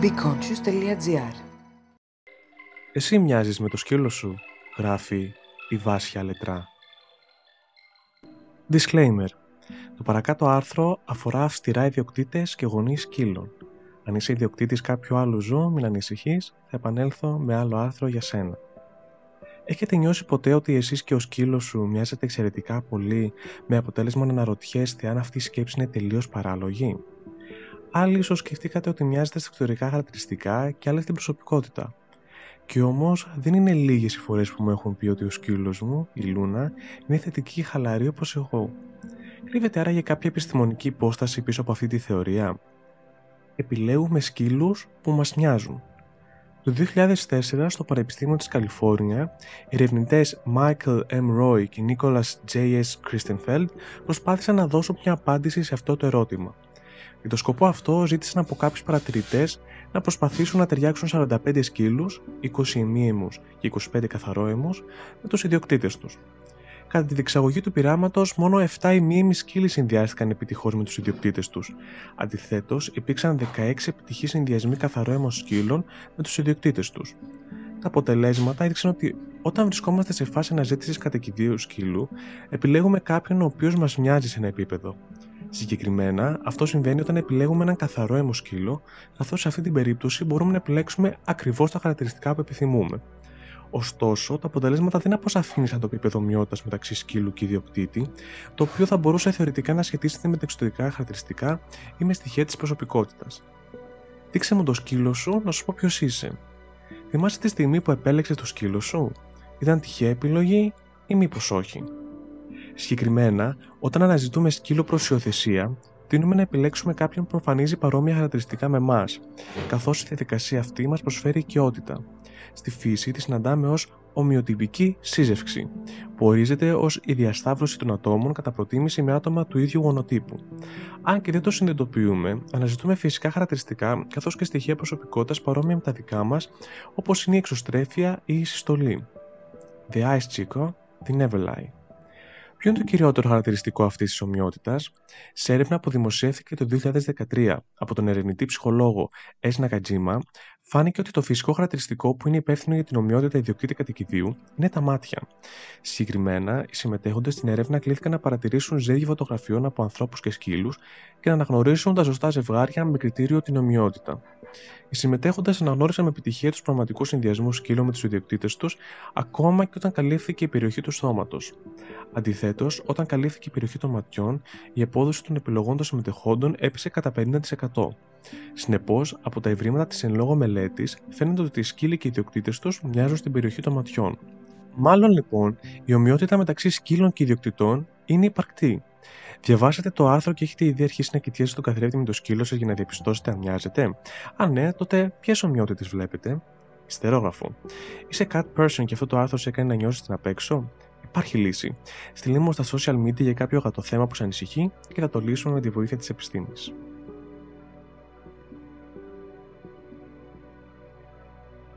BeConscious.gr Εσύ μοιάζεις με το σκύλο σου, γράφει η Βάσια Λετρά. Disclaimer. Το παρακάτω άρθρο αφορά αυστηρά ιδιοκτήτες και γονείς σκύλων. Αν είσαι ιδιοκτήτης κάποιου άλλου ζώου, μην ανησυχείς, θα επανέλθω με άλλο άρθρο για σένα. Έχετε νιώσει ποτέ ότι εσείς και ο σκύλος σου μοιάζετε εξαιρετικά πολύ με αποτέλεσμα να αναρωτιέστε αν αυτή η σκέψη είναι τελείως παράλογη; Άλλοι ίσως σκεφτήκατε ότι μοιάζετε στα εξωτερικά χαρακτηριστικά και άλλοι στην προσωπικότητα. Και όμως δεν είναι λίγες οι φορές που μου έχουν πει ότι ο σκύλος μου, η Λούνα, είναι θετική και χαλαρή όπως εγώ. Κρύβεται άραγε κάποια επιστημονική υπόσταση πίσω από αυτή τη θεωρία. Επιλέγουμε σκύλους που μας μοιάζουν. Το 2004 στο Πανεπιστήμιο της Καλιφόρνια, οι ερευνητές Michael M. Roy και Nicholas J. S. Christenfeld προσπάθησαν να δώσουν μια απάντηση σε αυτό το ερώτημα. Για το σκοπό αυτό ζήτησαν από κάποιους παρατηρητές να προσπαθήσουν να ταιριάξουν 45 σκύλους, 20 ημίαιμου και 25 καθαρόαιμου με τους ιδιοκτήτες τους. Κατά τη διεξαγωγή του πειράματος, μόνο 7 ημίαιμοι σκύλοι συνδυάστηκαν επιτυχώς με τους ιδιοκτήτες τους. Αντιθέτως, υπήρξαν 16 επιτυχείς συνδυασμοί καθαρόαιμων σκύλων με τους ιδιοκτήτες τους. Τα αποτελέσματα έδειξαν ότι όταν βρισκόμαστε σε φάση αναζήτησης κατοικιδίου σκύλου, επιλέγουμε κάποιον ο οποίος μας μοιάζει σε ένα επίπεδο. Συγκεκριμένα, αυτό συμβαίνει όταν επιλέγουμε έναν καθαρό έμο σκύλο, καθώς σε αυτή την περίπτωση μπορούμε να επιλέξουμε ακριβώς τα χαρακτηριστικά που επιθυμούμε. Ωστόσο, τα αποτελέσματα δεν αποσαφήνισαν το επίπεδο ομοιότητα μεταξύ σκύλου και ιδιοκτήτη, το οποίο θα μπορούσε θεωρητικά να σχετίζεται με τα εξωτερικά χαρακτηριστικά ή με στοιχεία της προσωπικότητας. Δείξε μου το σκύλο σου να σου πω ποιος είσαι. Θυμάσαι τη στιγμή που επέλεξες το σκύλο σου, ήταν τυχαία επιλογή ή μήπως όχι; Συγκεκριμένα, όταν αναζητούμε σκύλο προς υιοθεσία, τείνουμε να επιλέξουμε κάποιον που εμφανίζει παρόμοια χαρακτηριστικά με εμάς, καθώς η διαδικασία αυτή μας προσφέρει οικειότητα. Στη φύση τη συναντάμε ως ομοιοτυπική σύζευξη, που ορίζεται ως η διασταύρωση των ατόμων κατά προτίμηση με άτομα του ίδιου γονοτύπου. Αν και δεν το συνειδητοποιούμε, αναζητούμε φυσικά χαρακτηριστικά καθώς και στοιχεία προσωπικότητας παρόμοια με τα δικά μας, όπως είναι η εξωστρέφεια ή η συστολή. The Ice Chico, the Never Lie. Ποιο είναι το κυριότερο χαρακτηριστικό αυτής της ομοιότητας, σε έρευνα που δημοσιεύθηκε το 2013 από τον ερευνητή ψυχολόγο Έσνα Κατζίμα, φάνηκε ότι το φυσικό χαρακτηριστικό που είναι υπεύθυνο για την ομοιότητα ιδιοκτήτη κατοικιδίου είναι τα μάτια. Συγκεκριμένα, οι συμμετέχοντες στην έρευνα κλήθηκαν να παρατηρήσουν ζέγη φωτογραφιών από ανθρώπους και σκύλους και να αναγνωρίσουν τα ζωστά ζευγάρια με κριτήριο την ομοιότητα. Οι συμμετέχοντες αναγνώρισαν με επιτυχία τους πραγματικούς συνδυασμούς σκύλων με τους ιδιοκτήτες τους, ακόμα και όταν καλύφθηκε η περιοχή του στόματος. Αντιθέτως, όταν καλύφθηκε η περιοχή των ματιών, η απόδοση των επιλογών των συμμετεχόντων έπεσε κατά 50%. Συνεπώς, από τα ευρήματα της εν λόγω μελέτης, φαίνεται ότι οι σκύλοι και οι ιδιοκτήτες τους μοιάζουν στην περιοχή των ματιών. Μάλλον λοιπόν, η ομοιότητα μεταξύ σκύλων και ιδιοκτητών είναι υπαρκτή. Διαβάσατε το άρθρο και έχετε ήδη αρχίσει να κοιτιέστε τον καθρέφτη με το σκύλο σας για να διαπιστώσετε αν μοιάζετε; Αν ναι, τότε ποιες ομοιότητες βλέπετε; Ιστερόγραφο. Είσαι cat person και αυτό το άρθρο σε έκανε να νιώσεις την απ' έξω; Υπάρχει λύση. Στείλτε μου στα social media για κάποιο αγατό θέμα που σε ανησυχεί και θα το λύσουμε με τη βοήθεια της επιστήμης.